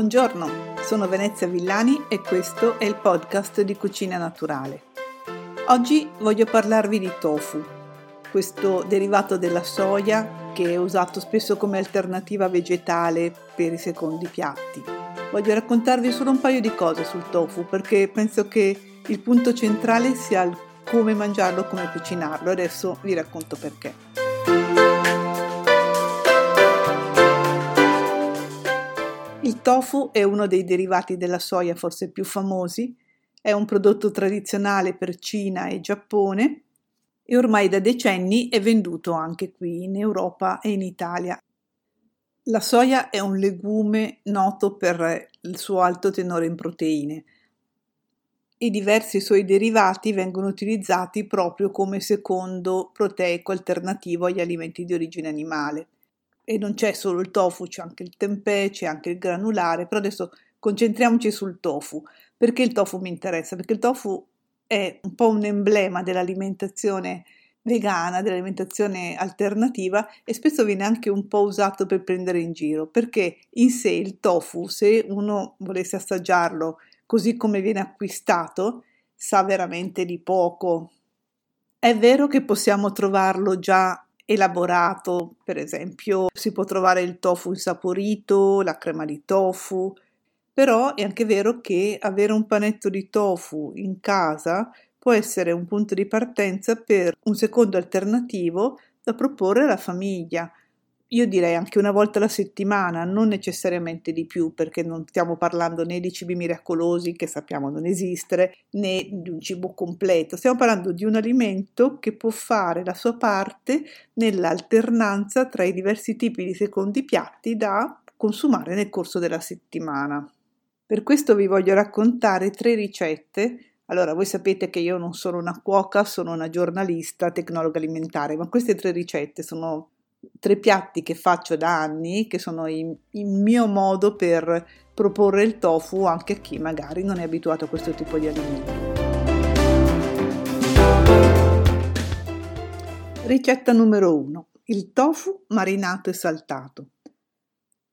Buongiorno, sono Venezia Villani e questo è il podcast di Cucina Naturale. Oggi voglio parlarvi di tofu, questo derivato della soia che è usato spesso come alternativa vegetale per i secondi piatti. Voglio raccontarvi solo un paio di cose sul tofu perché penso che il punto centrale sia il come mangiarlo, come cucinarlo. Adesso vi racconto perché. Il tofu è uno dei derivati della soia forse più famosi, è un prodotto tradizionale per Cina e Giappone e ormai da decenni è venduto anche qui in Europa e in Italia. La soia è un legume noto per il suo alto tenore in proteine. I diversi suoi derivati vengono utilizzati proprio come secondo proteico alternativo agli alimenti di origine animale e non c'è solo il tofu, c'è anche il tempeh, c'è anche il granulare, però adesso concentriamoci sul tofu. Perché il tofu mi interessa? Perché il tofu è un po' un emblema dell'alimentazione vegana, dell'alimentazione alternativa e spesso viene anche un po' usato per prendere in giro, perché in sé il tofu, se uno volesse assaggiarlo così come viene acquistato, sa veramente di poco. È vero che possiamo trovarlo già elaborato, per esempio si può trovare il tofu insaporito, la crema di tofu, però è anche vero che avere un panetto di tofu in casa può essere un punto di partenza per un secondo alternativo da proporre alla famiglia, io direi anche una volta alla settimana, non necessariamente di più, perché non stiamo parlando né di cibi miracolosi che sappiamo non esistere, né di un cibo completo, stiamo parlando di un alimento che può fare la sua parte nell'alternanza tra i diversi tipi di secondi piatti da consumare nel corso della settimana. Per questo vi voglio raccontare tre ricette allora, voi sapete che io non sono una cuoca, sono una giornalista, tecnologa alimentare, ma queste tre ricette sono tre piatti che faccio da anni, che sono il, mio modo per proporre il tofu anche a chi magari non è abituato a questo tipo di alimento. Ricetta numero 1. Il tofu marinato e saltato.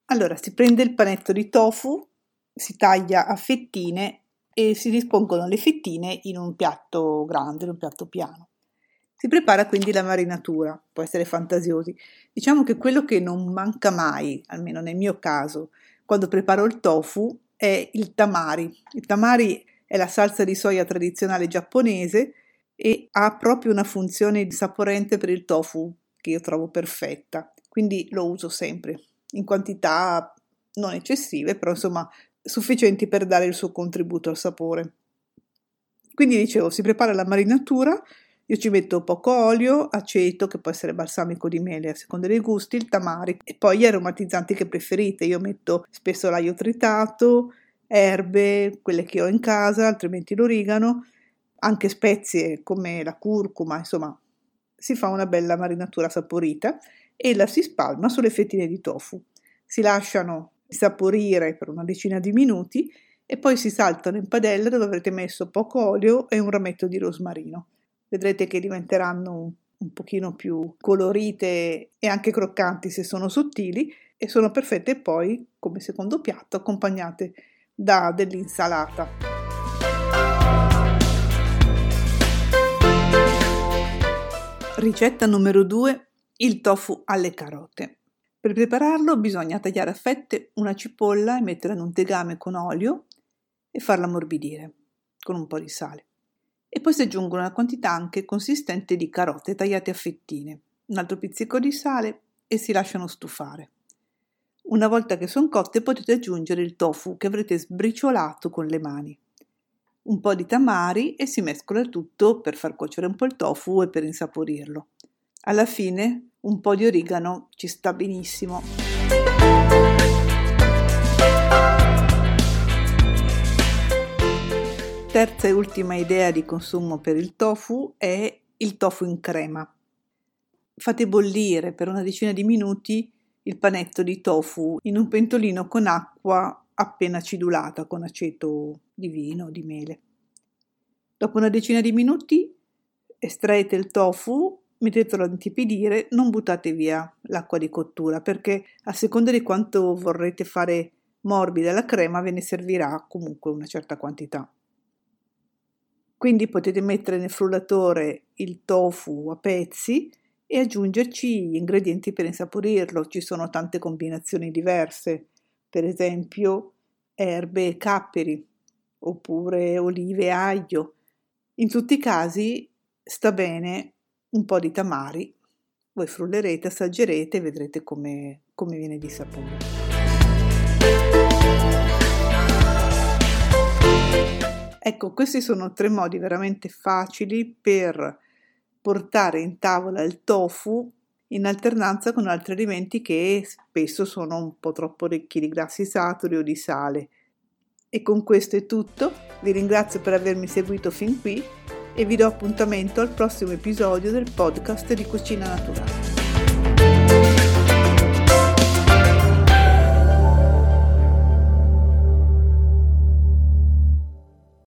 Allora, si prende il panetto di tofu, si taglia a fettine e si dispongono le fettine in un piatto grande, in un piatto piano. Si prepara quindi la marinatura, può essere fantasiosi. Diciamo che quello che non manca mai, almeno nel mio caso, quando preparo il tofu è il tamari. Il tamari è la salsa di soia tradizionale giapponese e ha proprio una funzione saporente per il tofu che io trovo perfetta, quindi lo uso sempre in quantità non eccessive, però insomma sufficienti per dare il suo contributo al sapore. Quindi dicevo, si prepara la marinatura, io ci metto poco olio, aceto, che può essere balsamico di mele a seconda dei gusti, il tamari e poi gli aromatizzanti che preferite. Io metto spesso l'aglio tritato, erbe, quelle che ho in casa, altrimenti l'origano, anche spezie come la curcuma, insomma, si fa una bella marinatura saporita e la si spalma sulle fettine di tofu. Si lasciano saporire per una decina di minuti e poi si saltano in padella dove avrete messo poco olio e un rametto di rosmarino vedrete che diventeranno un, un pochino più colorite e anche croccanti se sono sottili e sono perfette poi come secondo piatto accompagnate da dell'insalata. Ricetta numero 2. Il tofu alle carote. Per prepararlo bisogna tagliare a fette una cipolla e metterla in un tegame con olio e farla ammorbidire con un po' di sale e poi si aggiungono una quantità anche consistente di carote tagliate a fettine, un altro pizzico di sale e si lasciano stufare. Una volta che sono cotte potete aggiungere il tofu che avrete sbriciolato con le mani, un po' di tamari e si mescola tutto per far cuocere un po' il tofu e per insaporirlo. Alla fine un po' di origano ci sta benissimo. Terza e ultima idea di consumo per il tofu è il tofu in crema. Fate bollire per una decina di minuti il panetto di tofu in un pentolino con acqua appena acidulata con aceto di vino o di mele. Dopo una decina di minuti estraete il tofu, mettetelo a intipidire, non buttate via l'acqua di cottura perché a seconda di quanto vorrete fare morbida la crema ve ne servirà comunque una certa quantità. Quindi potete mettere nel frullatore il tofu a pezzi e aggiungerci gli ingredienti per insaporirlo. Ci sono tante combinazioni diverse, per esempio erbe e capperi, oppure olive e aglio. In tutti i casi sta bene un po' di tamari. Voi frullerete, assaggerete e vedrete come, come viene di sapore. Ecco, questi sono tre modi veramente facili per portare in tavola il tofu in alternanza con altri alimenti che spesso sono un po' troppo ricchi di grassi saturi o di sale. E con questo è tutto, vi ringrazio per avermi seguito fin qui e vi do appuntamento al prossimo episodio del podcast di Cucina Naturale.